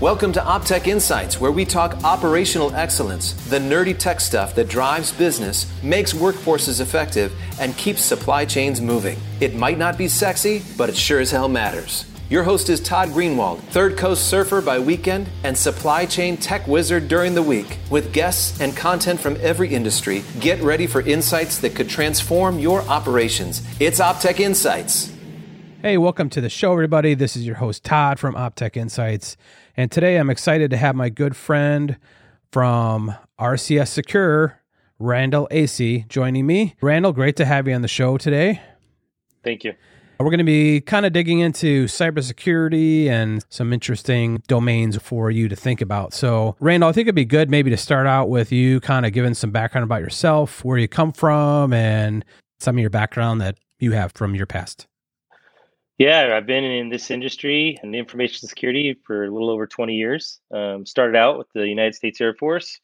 Welcome to OpTech Insights, where we talk operational excellence, the nerdy tech stuff that drives business, makes workforces effective, and keeps supply chains moving. It might not be sexy, but it sure as hell matters. Your host is Todd Greenwald, Third Coast surfer by weekend and supply chain tech wizard during the week. With guests and content from every industry, get ready for insights that could transform your operations. It's OpTech Insights. Hey, welcome to the show, everybody. This is your host, Todd from OpTech Insights. And today I'm excited to have my good friend from RCS Secure, Randal Asay, joining me. Randal, great to have you on the show today. Thank you. We're going to be kind of digging into cybersecurity and some interesting domains for you to think about. So, Randal, I think it'd be good maybe to start out with you kind of giving some background about yourself, where you come from, and some of your background that you have from your past. Yeah, I've been in this industry and information security for a little over 20 years. Um, started out with the United States Air Force,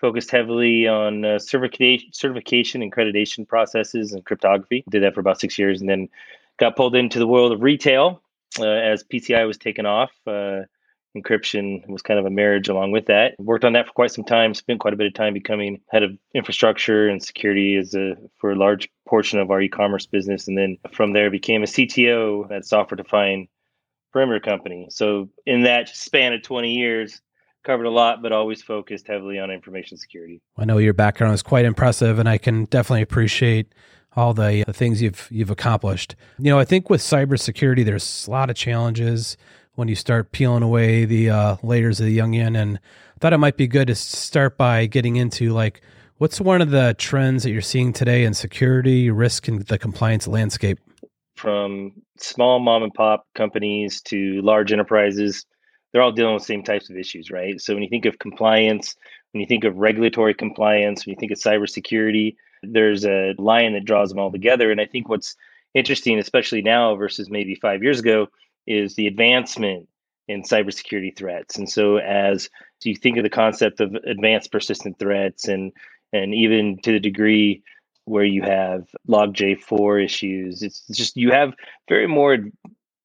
focused heavily on uh, certification, certification accreditation processes and cryptography. Did that for about six years and then got pulled into the world of retail uh, as PCI was taken off. Uh, encryption was kind of a marriage along with that. Worked on that for quite some time. Spent quite a bit of time becoming head of infrastructure and security as a for a large portion of our e-commerce business, and then from there became a CTO at software defined perimeter company. So in that span of 20 years, covered a lot, but always focused heavily on information security. I know your background is quite impressive, and I can definitely appreciate all the, the things you've you've accomplished. You know, I think with cybersecurity, there's a lot of challenges when you start peeling away the uh, layers of the onion. And thought it might be good to start by getting into like what's one of the trends that you're seeing today in security, risk, and the compliance landscape. From small mom and pop companies to large enterprises, they're all dealing with the same types of issues, right? So when you think of compliance, when you think of regulatory compliance, when you think of cybersecurity, there's a line that draws them all together. And I think what's interesting, especially now versus maybe five years ago, is the advancement in cybersecurity threats. And so, as you think of the concept of advanced persistent threats, and and even to the degree where you have log4j issues, it's just you have very more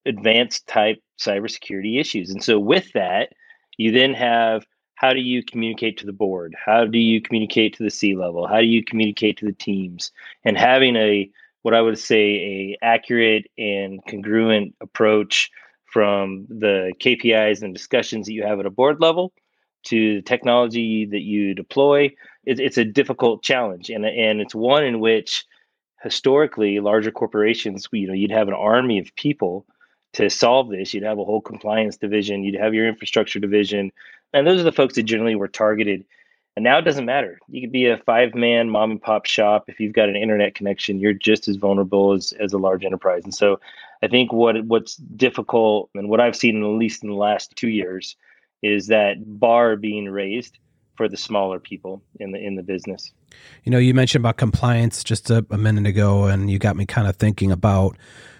advanced type cybersecurity issues. And so, with that, you then have how do you communicate to the board? How do you communicate to the C level? How do you communicate to the teams? And having a what I would say a accurate and congruent approach from the KPIs and discussions that you have at a board level to the technology that you deploy. It, it's a difficult challenge, and and it's one in which historically larger corporations, you know, you'd have an army of people to solve this. You'd have a whole compliance division. You'd have your infrastructure division, and those are the folks that generally were targeted and now it doesn't matter. You could be a five man mom and pop shop. If you've got an internet connection, you're just as vulnerable as, as a large enterprise. And so I think what what's difficult and what I've seen at least in the last two years is that bar being raised for the smaller people in the in the business. You know, you mentioned about compliance just a, a minute ago, and you got me kind of thinking about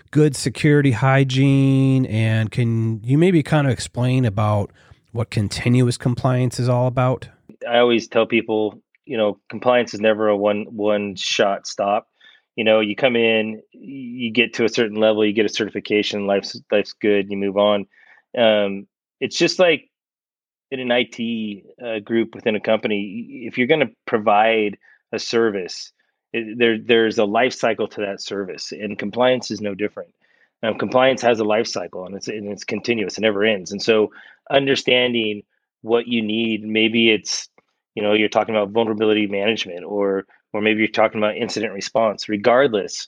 good security hygiene. And can you maybe kind of explain about what continuous compliance is all about? I always tell people, you know, compliance is never a one one shot stop. You know, you come in, you get to a certain level, you get a certification, life's life's good, you move on. Um, it's just like in an IT uh, group within a company. If you're going to provide a service, it, there there's a life cycle to that service, and compliance is no different. Um, compliance has a life cycle, and it's and it's continuous, it never ends. And so, understanding what you need, maybe it's you know you're talking about vulnerability management or or maybe you're talking about incident response. Regardless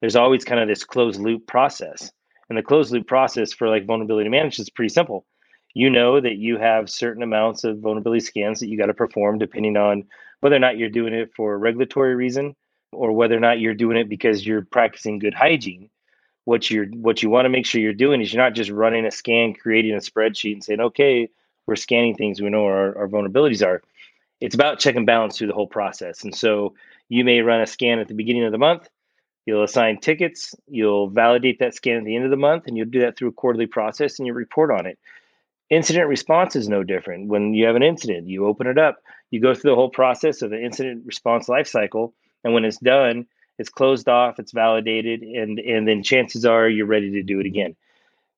there's always kind of this closed loop process. And the closed loop process for like vulnerability management is pretty simple. You know that you have certain amounts of vulnerability scans that you got to perform depending on whether or not you're doing it for a regulatory reason or whether or not you're doing it because you're practicing good hygiene. What you're what you want to make sure you're doing is you're not just running a scan creating a spreadsheet and saying okay we're scanning things we know our, our vulnerabilities are it's about check and balance through the whole process. And so you may run a scan at the beginning of the month. You'll assign tickets. You'll validate that scan at the end of the month, and you'll do that through a quarterly process and you report on it. Incident response is no different. When you have an incident, you open it up, you go through the whole process of the incident response lifecycle, and when it's done, it's closed off, it's validated, and and then chances are you're ready to do it again.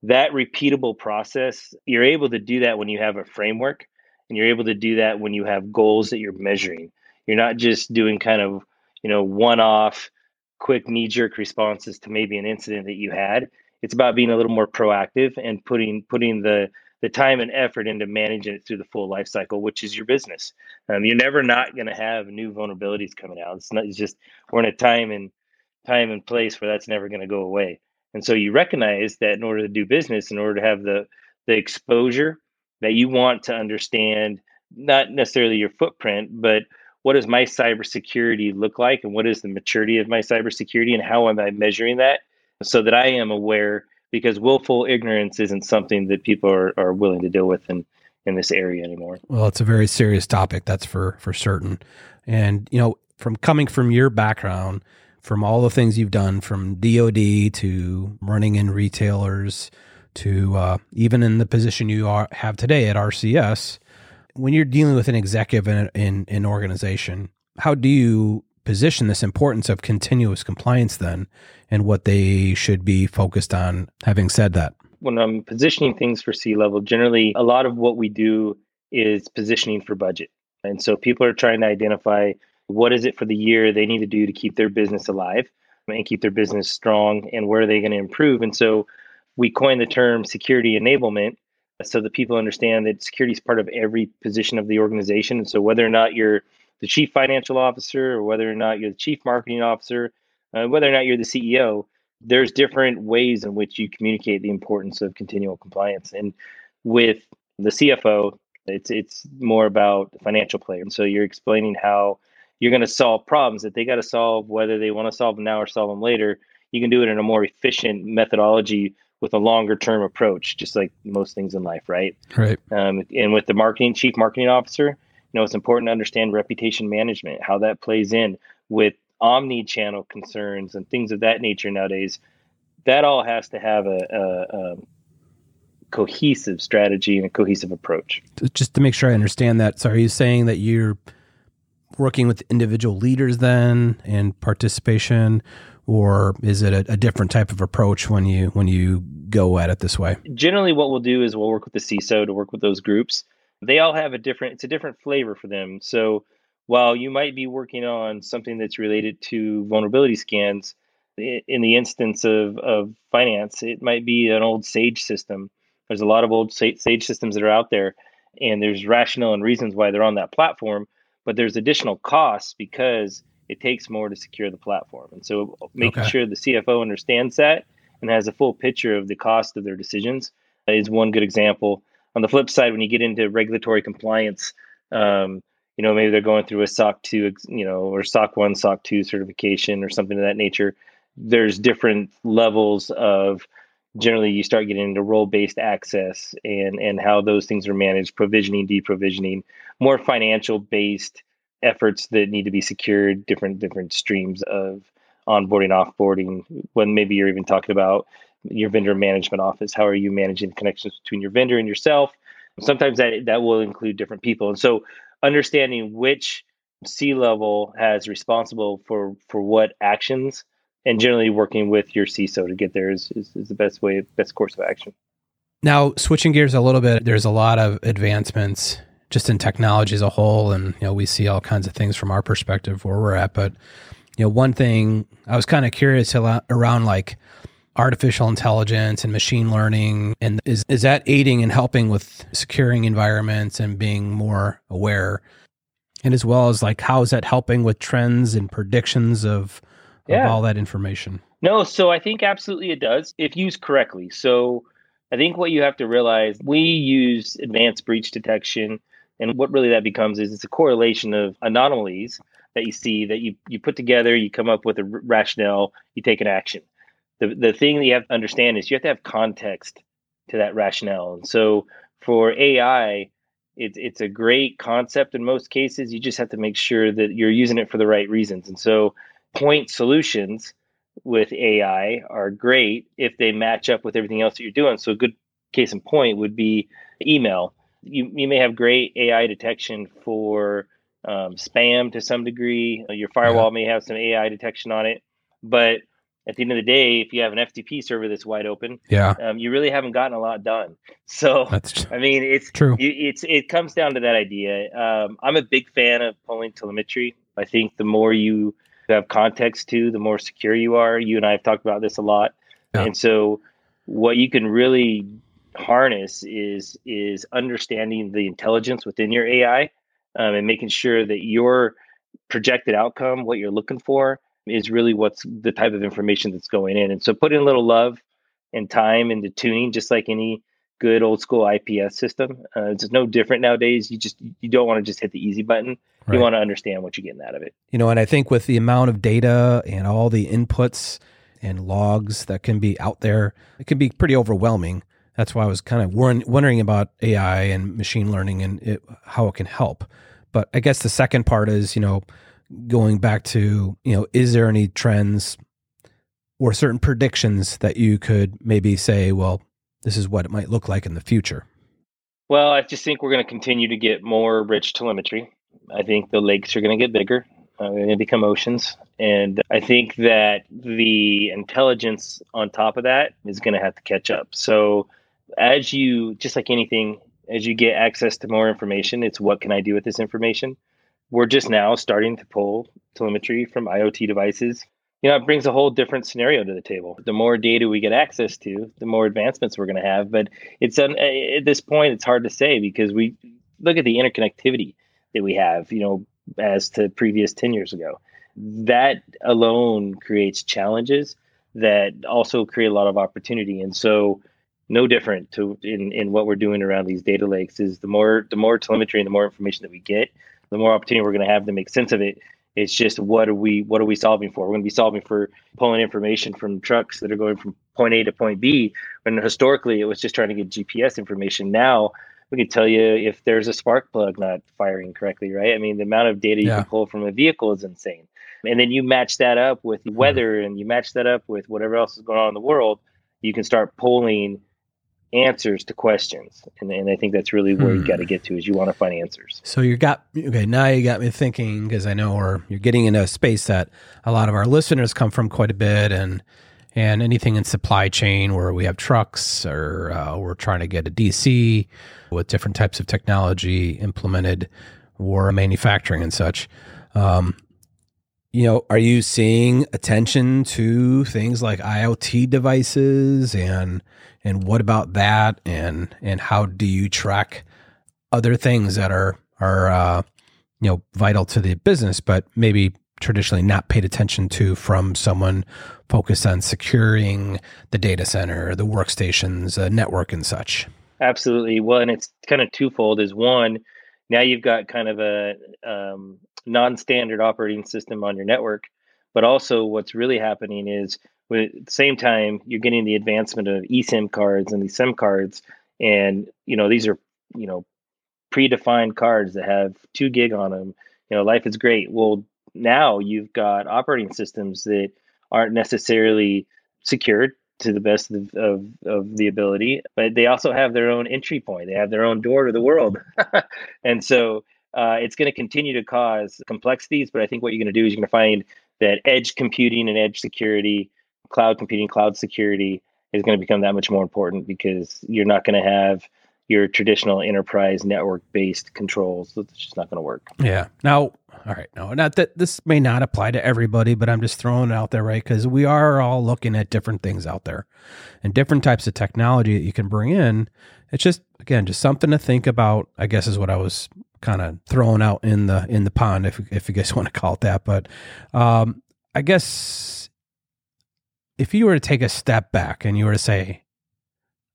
That repeatable process, you're able to do that when you have a framework and you're able to do that when you have goals that you're measuring. You're not just doing kind of, you know, one off quick knee jerk responses to maybe an incident that you had. It's about being a little more proactive and putting putting the the time and effort into managing it through the full life cycle, which is your business. Um, you're never not going to have new vulnerabilities coming out. It's not. It's just we're in a time and time and place where that's never going to go away. And so you recognize that in order to do business, in order to have the the exposure that you want to understand, not necessarily your footprint, but what does my cybersecurity look like, and what is the maturity of my cybersecurity, and how am I measuring that, so that I am aware because willful ignorance isn't something that people are, are willing to deal with in, in this area anymore. Well, it's a very serious topic, that's for, for certain. And, you know, from coming from your background, from all the things you've done from DoD to running in retailers to uh, even in the position you are, have today at RCS, when you're dealing with an executive in, in an organization, how do you position this importance of continuous compliance then and what they should be focused on? Having said that. When i'm positioning things for c level generally a lot of what we do is positioning for budget. And so people are trying to identify what is it for the year they need to do to keep their business alive and keep their business strong and where are they going to improve and so we coined the term security enablement so that people understand that security is part of every position of the organization and so whether or not you're the chief financial officer or whether or not you're the chief marketing officer, uh, whether or not you're the CEO, there's different ways in which you communicate the importance of continual compliance. And with the CFO, it's it's more about financial player. And so you're explaining how you're going to solve problems that they got to solve, whether they want to solve them now or solve them later. You can do it in a more efficient methodology with a longer term approach, just like most things in life, right? Right. Um, and with the marketing chief marketing officer, you know it's important to understand reputation management how that plays in with omni-channel concerns and things of that nature nowadays that all has to have a, a, a cohesive strategy and a cohesive approach just to make sure i understand that so are you saying that you're working with individual leaders then and participation? Or is it a, a, different type of approach when you when you go at it this way? Generally what we'll do is we'll work with the ciso to work with those groups. They all have a different it's a different flavor for them. So while you might be working on something that's related to vulnerability scans in the instance of, of finance it might be an old sage system. There's a lot of old sage systems that are out there and there's rationale and reasons why they're on that platform but there's additional costs because it takes more to secure the platform and so making okay. sure the cfo understands that and has a full picture of the cost of their decisions is one good example on the flip side, when you get into regulatory compliance, um, you know, maybe they're going through a SOC 2, you know, or SOC 1, SOC 2 certification or something of that nature. There's different levels of generally you start getting into role based access and, and how those things are managed, provisioning, deprovisioning, more financial based efforts that need to be secured, different different streams of onboarding, offboarding, when maybe you're even talking about your vendor management office. How are you managing the connections between your vendor and yourself? Sometimes that that will include different people, and so understanding which C level has responsible for for what actions, and generally working with your CISO to get there is, is, is the best way, best course of action. Now, switching gears a little bit, there's a lot of advancements just in technology as a whole, and you know we see all kinds of things from our perspective where we're at. But you know, one thing I was kind of curious around like artificial intelligence and machine learning and is is that aiding and helping with securing environments and being more aware and as well as like how is that helping with trends and predictions of, yeah. of all that information no so i think absolutely it does if used correctly so i think what you have to realize we use advanced breach detection and what really that becomes is it's a correlation of anomalies that you see that you, you put together you come up with a rationale you take an action the the thing that you have to understand is you have to have context to that rationale. And so for AI, it's it's a great concept in most cases. You just have to make sure that you're using it for the right reasons. And so point solutions with AI are great if they match up with everything else that you're doing. So a good case in point would be email. You you may have great AI detection for um, spam to some degree. Your firewall yeah. may have some AI detection on it, but at the end of the day, if you have an FTP server that's wide open, yeah, um, you really haven't gotten a lot done. So, that's I mean, it's true. it's it comes down to that idea. Um, I'm a big fan of pulling telemetry. I think the more you have context to, the more secure you are. You and I have talked about this a lot, yeah. and so what you can really harness is is understanding the intelligence within your AI um, and making sure that your projected outcome, what you're looking for, is really what's the type of information that's going in. And so putting a little love and time into tuning, just like any good old school IPS system. Uh, it's no different nowadays. You just you don't want to just hit the easy button. Right. You want to understand what you're getting out of it. You know, and I think with the amount of data and all the inputs and logs that can be out there, it can be pretty overwhelming. That's why I was kind of wondering about AI and machine learning and it, how it can help. But I guess the second part is, you know, going back to, you know, is there any trends or certain predictions that you could maybe say, well, this is what it might look like in the future? Well, I just think we're going to continue to get more rich telemetry. I think the lakes are going to get bigger. Uh, they're going to become oceans. And I think that the intelligence on top of that is going to have to catch up. So, as you, just like anything, as you get access to more information, it's what can I do with this information? We're just now starting to pull telemetry from IoT devices. You know, it brings a whole different scenario to the table. The more data we get access to, the more advancements we're going to have. But it's at this point, it's hard to say because we look at the interconnectivity that we have. You know, as to previous ten years ago, that alone creates challenges that also create a lot of opportunity. And so, no different to in in what we're doing around these data lakes is the more the more telemetry and the more information that we get the more opportunity we're going to have to make sense of it. It's just what are we what are we solving for? We're going to be solving for pulling information from trucks that are going from point A to point B. When historically it was just trying to get GPS information. Now we can tell you if there's a spark plug not firing correctly, right? I mean, the amount of data you yeah. can pull from a vehicle is insane. And then you match that up with hmm. weather and you match that up with whatever else is going on in the world, you can start pulling answers to questions and, and i think that's really where hmm. you got to get to is you want to find answers so you got okay now you got me thinking because i know or you're getting into a space that a lot of our listeners come from quite a bit and and anything in supply chain where we have trucks or uh, we're trying to get a dc with different types of technology implemented or manufacturing and such um, you know, are you seeing attention to things like IoT devices and and what about that and and how do you track other things that are are uh, you know vital to the business but maybe traditionally not paid attention to from someone focused on securing the data center, the workstations, network and such? Absolutely. Well, and it's kind of twofold is one, now you've got kind of a um, non-standard operating system on your network. But also, what's really happening is at the same time you're getting the advancement of eSIM cards and these SIM cards, and you know these are you know predefined cards that have two gig on them. You know, life is great. Well, now you've got operating systems that aren't necessarily secured to the best of, of, of, the ability, but they also have their own entry point. They have their own door to the world. and so uh, it's going to continue to cause complexities. But I think what you're going to do is you're going to find that edge computing and edge security, cloud computing, cloud security is going to become that much more important because you're not going to have your traditional enterprise network based controls. It's just not going to work. Yeah. Now, all right. No, not that this may not apply to everybody, but I'm just throwing it out there, right? Because we are all looking at different things out there and different types of technology that you can bring in. It's just, again, just something to think about, I guess is what I was kind of throwing out in the in the pond, if if you guys want to call it that. But um, I guess if you were to take a step back and you were to say,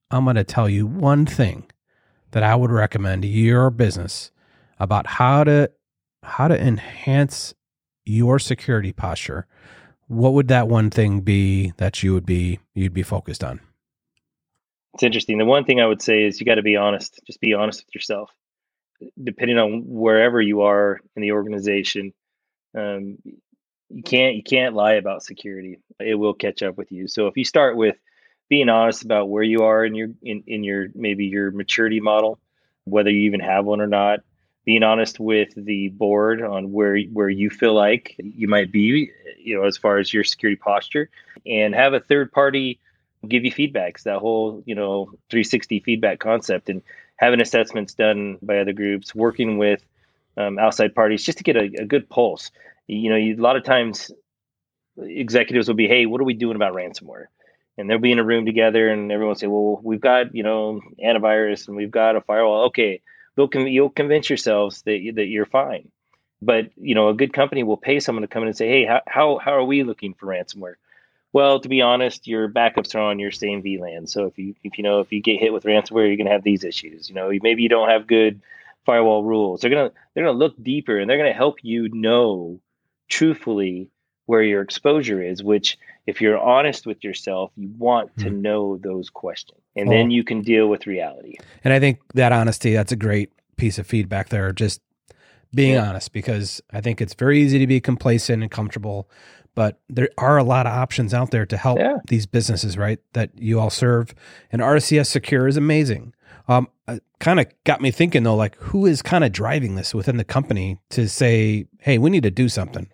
"I'm going to tell you one thing that I would recommend to your business about how to how to enhance your security posture," what would that one thing be that you would be you'd be focused on? It's interesting. The one thing I would say is you got to be honest. Just be honest with yourself depending on wherever you are in the organization, um, you can't you can't lie about security. It will catch up with you. So if you start with being honest about where you are in your in, in your maybe your maturity model, whether you even have one or not, being honest with the board on where where you feel like you might be, you know, as far as your security posture, and have a third party give you feedbacks. That whole you know 360 feedback concept, and having assessments done by other groups, working with um, outside parties just to get a, a good pulse. You know, you, a lot of times executives will be, "Hey, what are we doing about ransomware?" And they'll be in a room together, and everyone say, "Well, we've got you know antivirus, and we've got a firewall." Okay, they'll you'll convince yourselves that that you're fine. But you know, a good company will pay someone to come in and say, "Hey, how how, how are we looking for ransomware?" Well, to be honest, your backups are on your same VLAN. So if you if you know if you get hit with ransomware, you're gonna have these issues. You know, maybe you don't have good firewall rules. They're gonna they're gonna look deeper and they're gonna help you know truthfully where your exposure is. Which, if you're honest with yourself, you want to mm. know those questions, and oh. then you can deal with reality. And I think that honesty that's a great piece of feedback there. Just being yeah. honest, because I think it's very easy to be complacent and comfortable. But there are a lot of options out there to help yeah. these businesses, right? That you all serve. And RCS Secure is amazing. Um, kind of got me thinking though, like who is kind of driving this within the company to say, "Hey, we need to do something."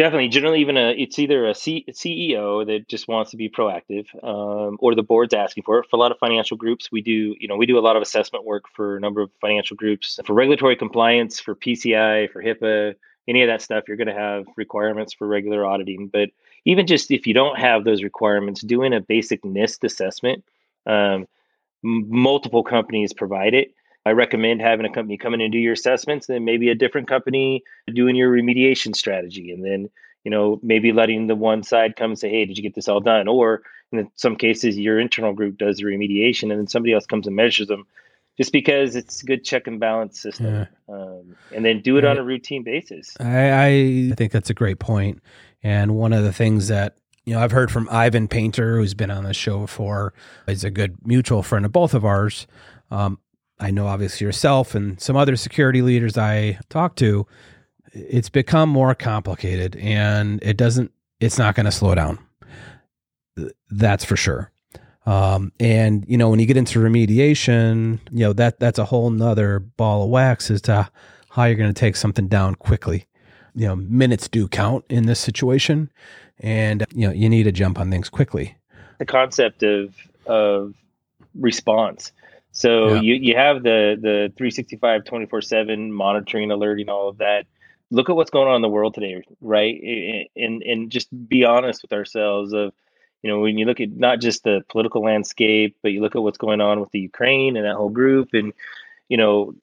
Definitely, generally, even a it's either a C, CEO that just wants to be proactive, um, or the board's asking for it. For a lot of financial groups, we do you know we do a lot of assessment work for a number of financial groups for regulatory compliance, for PCI, for HIPAA, any of that stuff. You're going to have requirements for regular auditing, but even just if you don't have those requirements, doing a basic NIST assessment. Um, multiple companies provide it. I recommend having a company come in and do your assessments, and then maybe a different company doing your remediation strategy, and then you know maybe letting the one side come and say, "Hey, did you get this all done?" Or in some cases, your internal group does the remediation, and then somebody else comes and measures them, just because it's a good check and balance system, yeah. um, and then do it I, on a routine basis. I, I think that's a great point, and one of the things that you know, I've heard from Ivan Painter, who's been on the show before. He's a good mutual friend of both of ours. Um, I know obviously yourself and some other security leaders I talk to. It's become more complicated, and it doesn't. It's not going to slow down. That's for sure. Um, and you know, when you get into remediation, you know that that's a whole nother ball of wax as to how you're going to take something down quickly. You know, minutes do count in this situation, and you know you need to jump on things quickly. The concept of of response. So yeah. you, you have the the 365 24/7 monitoring, alerting, all of that. Look at what's going on in the world today, right? And and just be honest with ourselves of you know when you look at not just the political landscape, but you look at what's going on with the Ukraine and that whole group and you know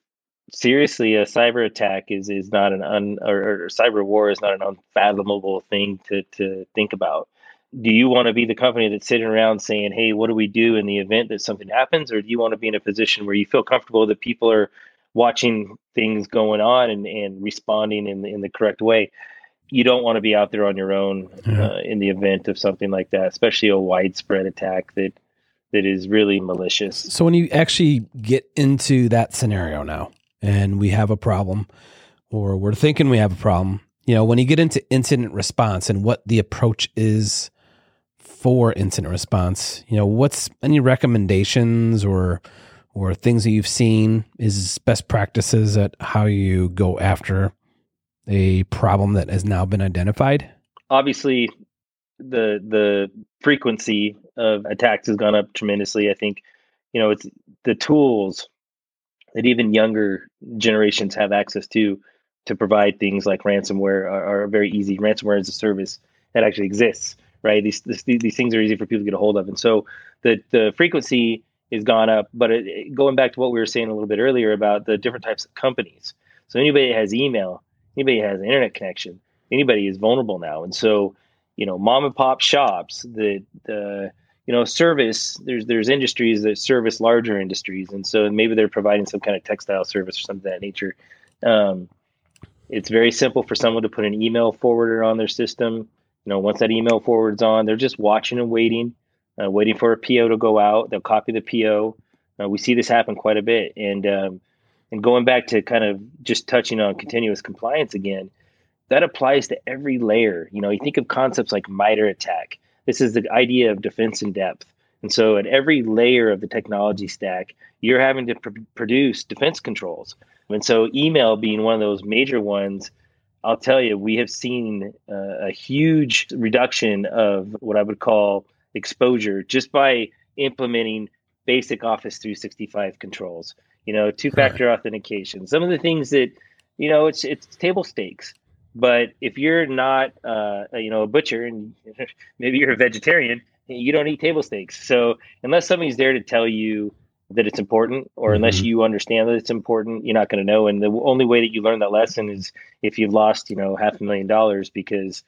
seriously, a cyber attack is is not an un or, or, cyber war is not an unfathomable thing to to think about. Do you want to be the company that's sitting around saying, "Hey, what do we do in the event that something happens?" Or do you want to be in a position where you feel comfortable that people are watching things going on and, and responding in the, in the correct way? You don't want to be out there on your own yeah. uh, in the event of something like that, especially a widespread attack that that is really malicious. So when you actually get into that scenario now, and we have a problem or we're thinking we have a problem, you know, when you get into incident response and what the approach is for incident response, you know, what's any recommendations or or things that you've seen is best practices at how you go after a problem that has now been identified? Obviously, the the frequency of attacks has gone up tremendously. I think, you know, it's the tools that even younger generations have access to to provide things like ransomware are, are very easy. Ransomware as a service that actually exists, right? These, this, these things are easy for people to get a hold of, and so the the frequency is gone up. But it, going back to what we were saying a little bit earlier about the different types of companies, so anybody that has email, anybody has an internet connection, anybody is vulnerable now, and so you know mom and pop shops, the the you know, service, there's there's industries that service larger industries, and so maybe they're providing some kind of textile service or something of that nature. Um, it's very simple for someone to put an email forwarder on their system. You know, once that email forward's on, they're just watching and waiting, uh, waiting for a PO to go out. They'll copy the PO. Uh, we see this happen quite a bit, and um, and going back to kind of just touching on continuous compliance again, that applies to every layer. You know, you think of concepts like MITRE ATT&CK this is the idea of defense in depth. And so at every layer of the technology stack, you're having to pr- produce defense controls. And so email being one of those major ones, I'll tell you, we have seen uh, a huge reduction of what I would call exposure just by implementing basic Office 365 controls. You know, two-factor right. authentication. Some of the things that, you know, it's it's table stakes. But if you're not, uh, you know, a butcher and maybe you're a vegetarian, you don't eat table stakes. So unless somebody's there to tell you that it's important, or mm-hmm. unless you understand that it's important, you're not going to know. And the only way that you learn that lesson is if you've lost, you know, half a million dollars because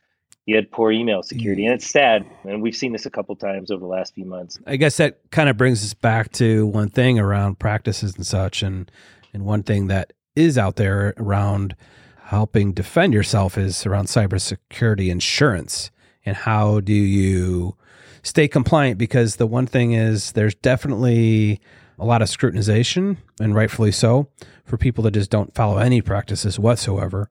you had poor email security. And it's sad. And we've seen this a couple times over the last few months. I guess that kind of brings us back to one thing around practices and such. And, and one thing that is out there around helping defend yourself is around cybersecurity insurance. And how do you stay compliant? Because the one thing is there's definitely a lot of scrutinization, and rightfully so, for people that just don't follow any practices whatsoever.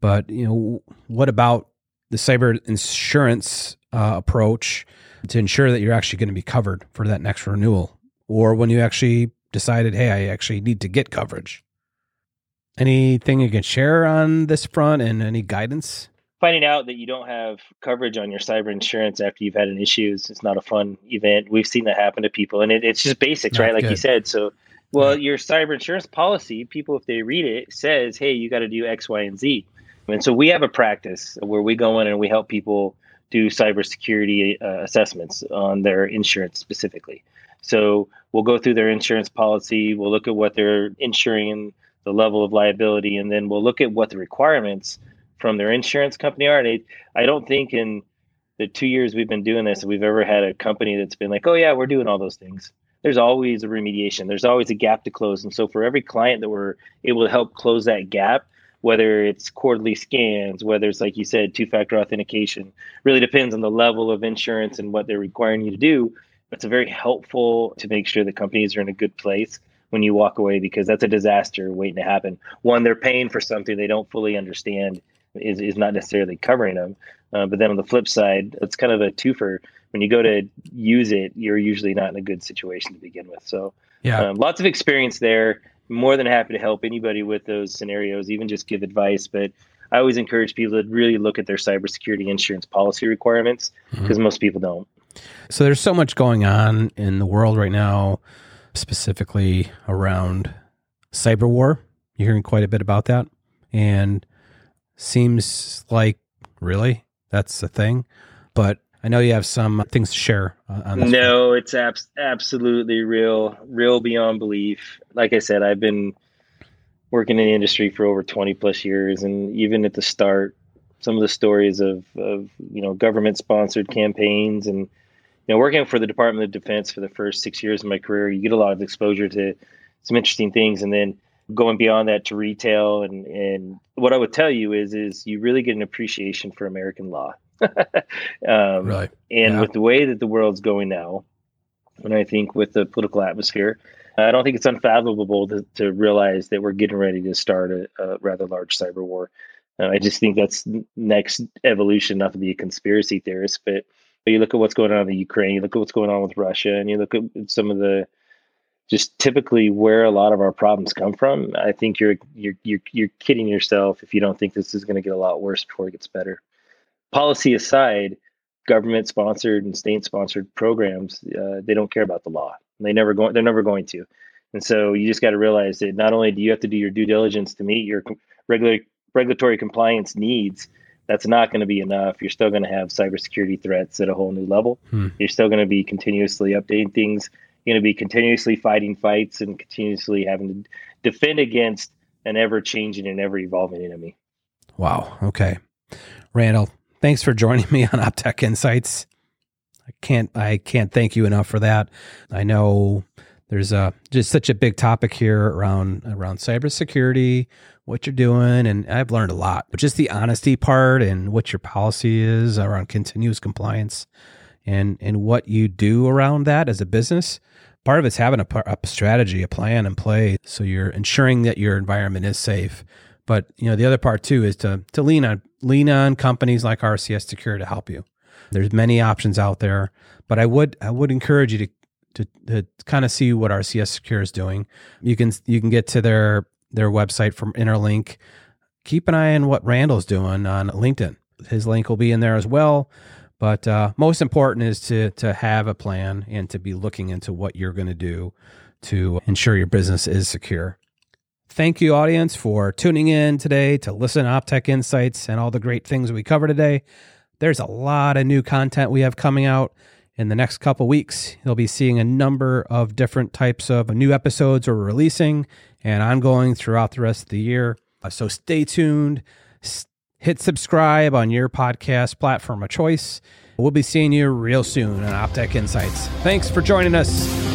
But you know, what about the cyber insurance uh, approach to ensure that you're actually going to be covered for that next renewal, or when you actually decided, hey, I actually need to get coverage? Anything you can share on this front, and any guidance? Finding out that you don't have coverage on your cyber insurance after you've had an issue is it's not a fun event. We've seen that happen to people, and it, it's just basics, not right? Like good. you said. So, well, yeah. your cyber insurance policy, people, if they read it, says, "Hey, you got to do X, Y, and Z." And so we have a practice where we go in and we help people do cybersecurity uh, assessments on their insurance specifically. So we'll go through their insurance policy, we'll look at what they're insuring, the level of liability, and then we'll look at what the requirements from their insurance company are. And I, I don't think in the two years we've been doing this, we've ever had a company that's been like, oh, yeah, we're doing all those things. There's always a remediation, there's always a gap to close. And so for every client that we're able to help close that gap, whether it's quarterly scans, whether it's like you said, two factor authentication, really depends on the level of insurance and what they're requiring you to do. It's very helpful to make sure the companies are in a good place when you walk away because that's a disaster waiting to happen. One, they're paying for something they don't fully understand is, is not necessarily covering them. Uh, but then on the flip side, it's kind of a twofer. When you go to use it, you're usually not in a good situation to begin with. So, yeah, um, lots of experience there. More than happy to help anybody with those scenarios, even just give advice. But I always encourage people to really look at their cybersecurity insurance policy requirements because mm-hmm. most people don't. So there's so much going on in the world right now, specifically around cyber war. You're hearing quite a bit about that. And seems like really that's a thing. But I know you have some things to share uh, on this. No, it's abs- absolutely real, real beyond belief. Like I said, I've been working in the industry for over 20 plus years. And even at the start, some of the stories of, of you know, government sponsored campaigns and, you know, working for the Department of Defense for the first six years of my career, you get a lot of exposure to some interesting things. And then going beyond that to retail and and what I would tell you is is you really get an appreciation for American law. um, right. And yeah. with the way that the world's going now, and I think with the political atmosphere, I don't think it's unfathomable to, to realize that we're getting ready to start a, a rather large cyber war. Uh, I just think that's next evolution, not to be a conspiracy theorist, but, but you look at what's going on in the Ukraine, you look at what's going on with Russia, and you look at some of the just typically where a lot of our problems come from. I think you're you're you're, you're kidding yourself if you don't think this is going to get a lot worse before it gets better. Policy aside, government sponsored and state sponsored programs uh, they don't care about the law. They never going they're never going to. And so you just got to realize that not only do you have to do your due diligence to meet your regular regulatory compliance needs, that's not going to be enough. You're still going to have cybersecurity threats at a whole new level. Hmm. You're still going to be continuously updating things going to be continuously fighting fights and continuously having to defend against an ever changing and ever evolving enemy. Wow. Okay. Randal, thanks for joining me on OpTech Insights. I can't I can't thank you enough for that. I know there's a just such a big topic here around around cybersecurity, what you're doing, and I've learned a lot. But just the honesty part and what your policy is around continuous compliance and and what you do around that as a business part of it's having a, a strategy, a plan in play, so you're ensuring that your environment is safe. But you know, the other part too is to to lean on lean on companies like RCS Secure to help you. There's many options out there, but I would I would encourage you to to, to kind of see what RCS Secure is doing. You can you can get to their their website from Interlink. Keep an eye on what Randal's doing on LinkedIn. His link will be in there as well. But uh, most important is to to have a plan and to be looking into what you're going to do to ensure your business is secure. Thank you, audience, for tuning in today to listen to OpTech Insights and all the great things we cover today. There's a lot of new content we have coming out in the next couple weeks. You'll be seeing a number of different types of new episodes we're releasing and ongoing throughout the rest of the year. Uh, so stay tuned. Hit subscribe on your podcast platform of choice. We'll be seeing you real soon on OpTech Insights. Thanks for joining us.